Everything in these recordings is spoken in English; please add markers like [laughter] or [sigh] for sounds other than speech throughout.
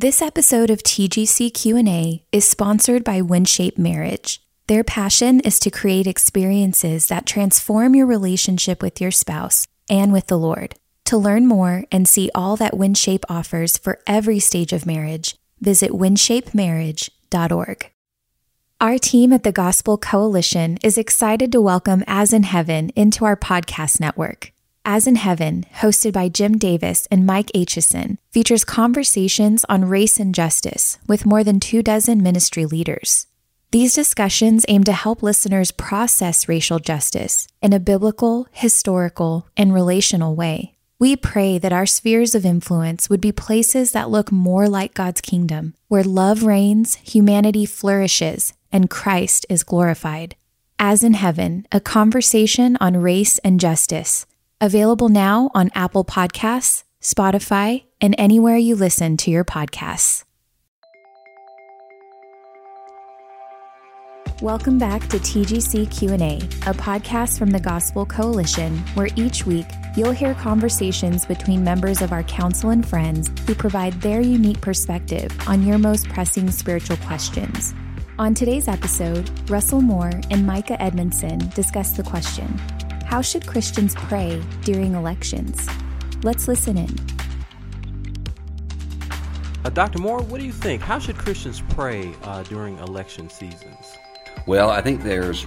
This episode of TGC Q&A is sponsored by WinShape Marriage. Their passion is to create experiences that transform your relationship with your spouse and with the Lord. To learn more and see all that WinShape offers for every stage of marriage, visit winshapemarriage.org. Our team at the Gospel Coalition is excited to welcome As in Heaven into our podcast network. As in Heaven, hosted by Jim Davis and Mike Aitchison, features conversations on race and justice with more than two dozen ministry leaders. These discussions aim to help listeners process racial justice in a biblical, historical, and relational way. We pray that our spheres of influence would be places that look more like God's kingdom, where love reigns, humanity flourishes, and Christ is glorified. As in Heaven, a conversation on race and justice Available now on Apple Podcasts, Spotify, and anywhere you listen to your podcasts. Welcome back to TGC Q&A, a podcast from the Gospel Coalition where each week you'll hear conversations between members of our council and friends who provide their unique perspective on your most pressing spiritual questions. On today's episode, Russell Moore and Micah Edmondson discuss the question how should Christians pray during elections? Let's listen in. Uh, Dr. Moore, what do you think? How should Christians pray uh, during election seasons? Well, I think there's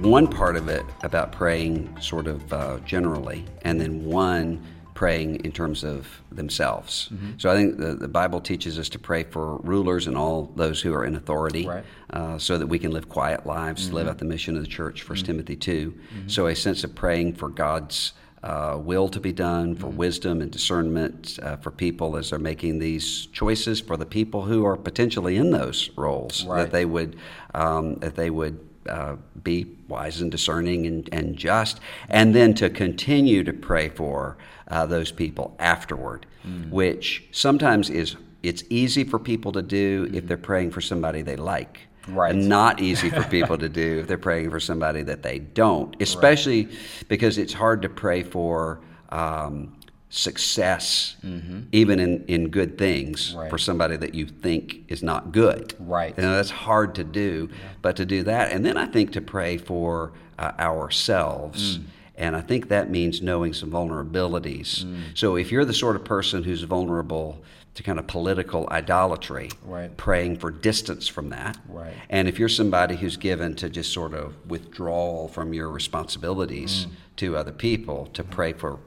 one part of it about praying sort of uh, generally, and then one praying in terms of themselves. Mm-hmm. So I think the, the, Bible teaches us to pray for rulers and all those who are in authority right. uh, so that we can live quiet lives, mm-hmm. live out the mission of the church, 1 mm-hmm. Timothy 2. Mm-hmm. So a sense of praying for God's uh, will to be done, for mm-hmm. wisdom and discernment uh, for people as they're making these choices for the people who are potentially in those roles, right. that they would um, that they would uh, be wise and discerning and, and, just, and then to continue to pray for uh, those people afterward, mm. which sometimes is it's easy for people to do if they're praying for somebody they like. Right. And not easy for [laughs] people to do if they're praying for somebody that they don't, especially right. because it's hard to pray for um, success, mm-hmm. even in, in good things, right. for somebody that you think is not good. Right. You know, that's hard to do, yeah. but to do that. And then I think to pray for uh, ourselves. Mm. And I think that means knowing some vulnerabilities. Mm. So if you're the sort of person who's vulnerable to kind of political idolatry, right. praying for distance from that. Right. And if you're somebody who's given to just sort of withdrawal from your responsibilities mm. to other people, to pray for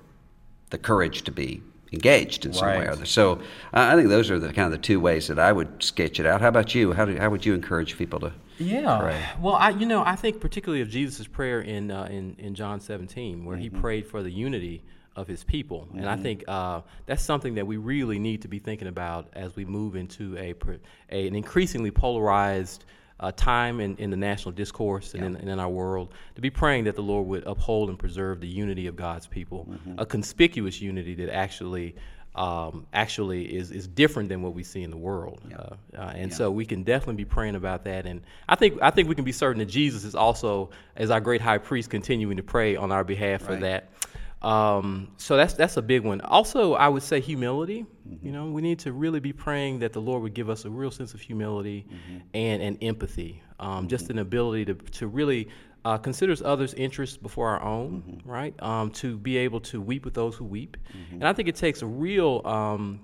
the courage to be engaged in some right. way or other. So uh, I think those are the kind of the two ways that I would sketch it out. How about you? How, do, how would you encourage people to yeah. pray? Well, I you know I think particularly of Jesus' prayer in uh, in in John 17 where mm-hmm. he prayed for the unity of his people, mm-hmm. and I mm-hmm. think uh, that's something that we really need to be thinking about as we move into a, a an increasingly polarized uh, time in, in the national discourse and, yeah. in, and, in, our world to be praying that the Lord would uphold and preserve the unity of God's people, mm-hmm. a conspicuous unity that actually um, actually is, is different than what we see in the world. Yeah. Uh, uh, and yeah. so we can definitely be praying about that. And I think I think we can be certain that Jesus is also, as our great high priest, continuing to pray on our behalf right. for that. Um, so that's that's a big one. Also, I would say humility. Mm-hmm. You know, we need to really be praying that the Lord would give us a real sense of humility mm-hmm. and and empathy. Um, mm-hmm. Just an ability to to really uh, considers others' interests before our own, mm-hmm. right? Um, to be able to weep with those who weep, mm-hmm. and I think it takes a real um,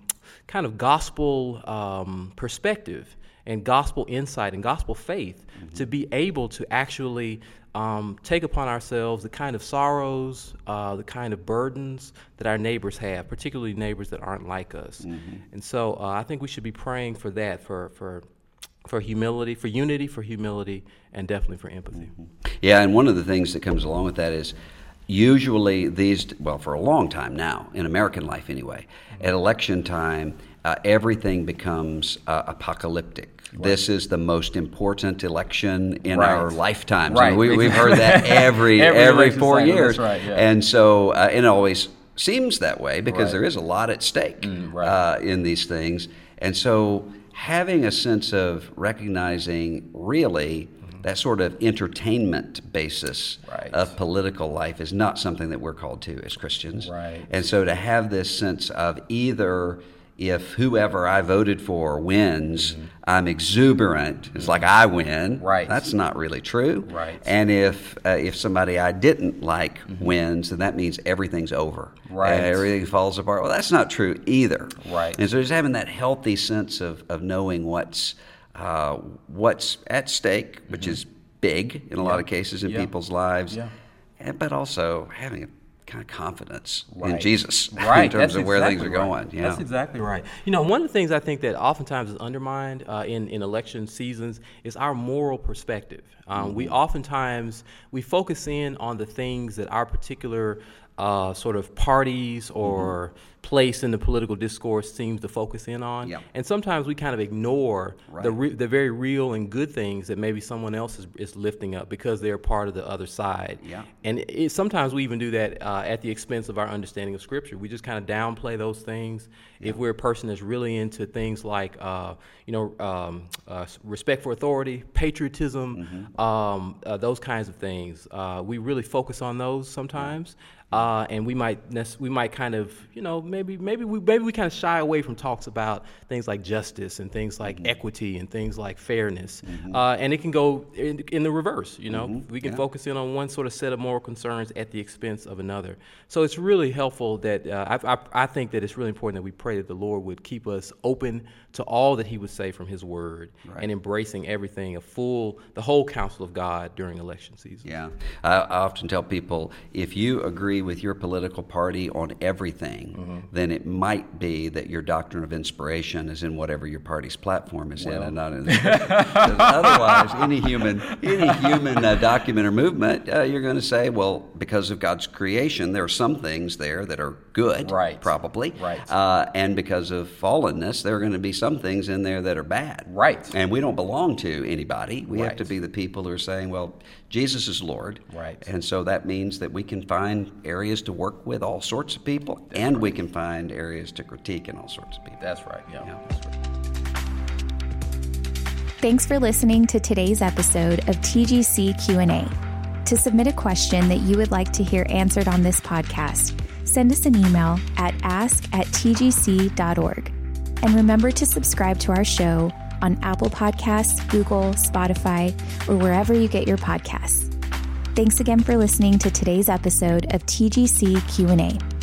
kind of gospel um, perspective and gospel insight and gospel faith mm-hmm. to be able to actually um, take upon ourselves the kind of sorrows, uh, the kind of burdens that our neighbors have, particularly neighbors that aren't like us. Mm-hmm. And so uh, I think we should be praying for that, for, for, for humility, for unity, for humility, and definitely for empathy. Mm-hmm. Yeah, and one of the things that comes along with that is usually these, well, for a long time now, in American life anyway, at election time, uh, everything becomes uh, apocalyptic this is the most important election in right. our lifetimes. Right. I mean, we, have heard that [laughs] every every, every four years, right, yeah. and so uh, it always seems that way because there is a lot at stake mm, uh, in these things, and so having a sense of recognizing really mm-hmm. that sort of entertainment basis right. of political life is not something that we're called to as Christians. Right. And so to have this sense of either if whoever I voted for wins, mm-hmm. I'm exuberant. It's like I win. Right. That's not really true. Right. And if uh, if somebody I didn't like mm-hmm. wins, then that means everything's over. Right. Uh, everything falls apart. Well, that's not true either. Right. And so just having that healthy sense of, of knowing what's uh, what's at stake, which mm-hmm. is big in a yeah. lot of cases in yeah. people's lives, yeah. and, but also having a kind of confidence right. [laughs] in Jesus right. in terms That's of where exactly things are right. going. Yeah. That's exactly right. You know, one of the things I think that oftentimes is undermined uh, in, in election seasons is our moral perspective. Um, mm-hmm. We oftentimes we focus in on the things that our particular uh, sort of parties or mm-hmm. place in the political discourse seems to focus in on. Yeah. And sometimes we kind of ignore right. the, re- the very real and good things that maybe someone else is, is lifting up because they're part of the other side. Yeah. And it, sometimes we even do that uh, at the expense of our understanding of Scripture. We just kind of downplay those things. Yeah. If we're a person that's really into things like, uh, you know, um, uh, respect for authority, patriotism, mm-hmm. um, uh, those kinds of things, uh, we really focus on those sometimes. Yeah. Uh, and we might we might kind of you know maybe maybe we maybe we kind of shy away from talks about things like justice and things like mm-hmm. equity and things like fairness, mm-hmm. uh, and it can go in, in the reverse. You know, mm-hmm. we can yeah. focus in on one sort of set of moral concerns at the expense of another. So it's really helpful that uh, I, I, I think that it's really important that we pray that the Lord would keep us open to all that He would say from His Word right. and embracing everything, a full the whole counsel of God during election season. Yeah, I, I often tell people if you agree agree with your political party on everything, mm-hmm. then it might be that your doctrine of inspiration is in whatever your party's platform is well. in, and not in. [laughs] otherwise, any human, any human uh, document or movement, uh, you're going to say, well, because of God's creation, there are some things there that are good, right? Probably, right. Uh, and because of fallenness, there are going to be some things in there that are bad, right? And we don't belong to anybody. We right. have to be the people who are saying, well, Jesus is Lord, right? And so that means that we can find areas to work with all sorts of people, That's and right. we can find areas to critique in all sorts of people. That's right. Yeah. yeah. That's right. Thanks for listening to today's episode of TGC Q&A. To submit a question that you would like to hear answered on this podcast, send us an email at ask at tgc.org. And remember to subscribe to our show on Apple Podcasts, Google, Spotify, or wherever you get your podcasts. Thanks again for listening to today's episode of TGC Q&A.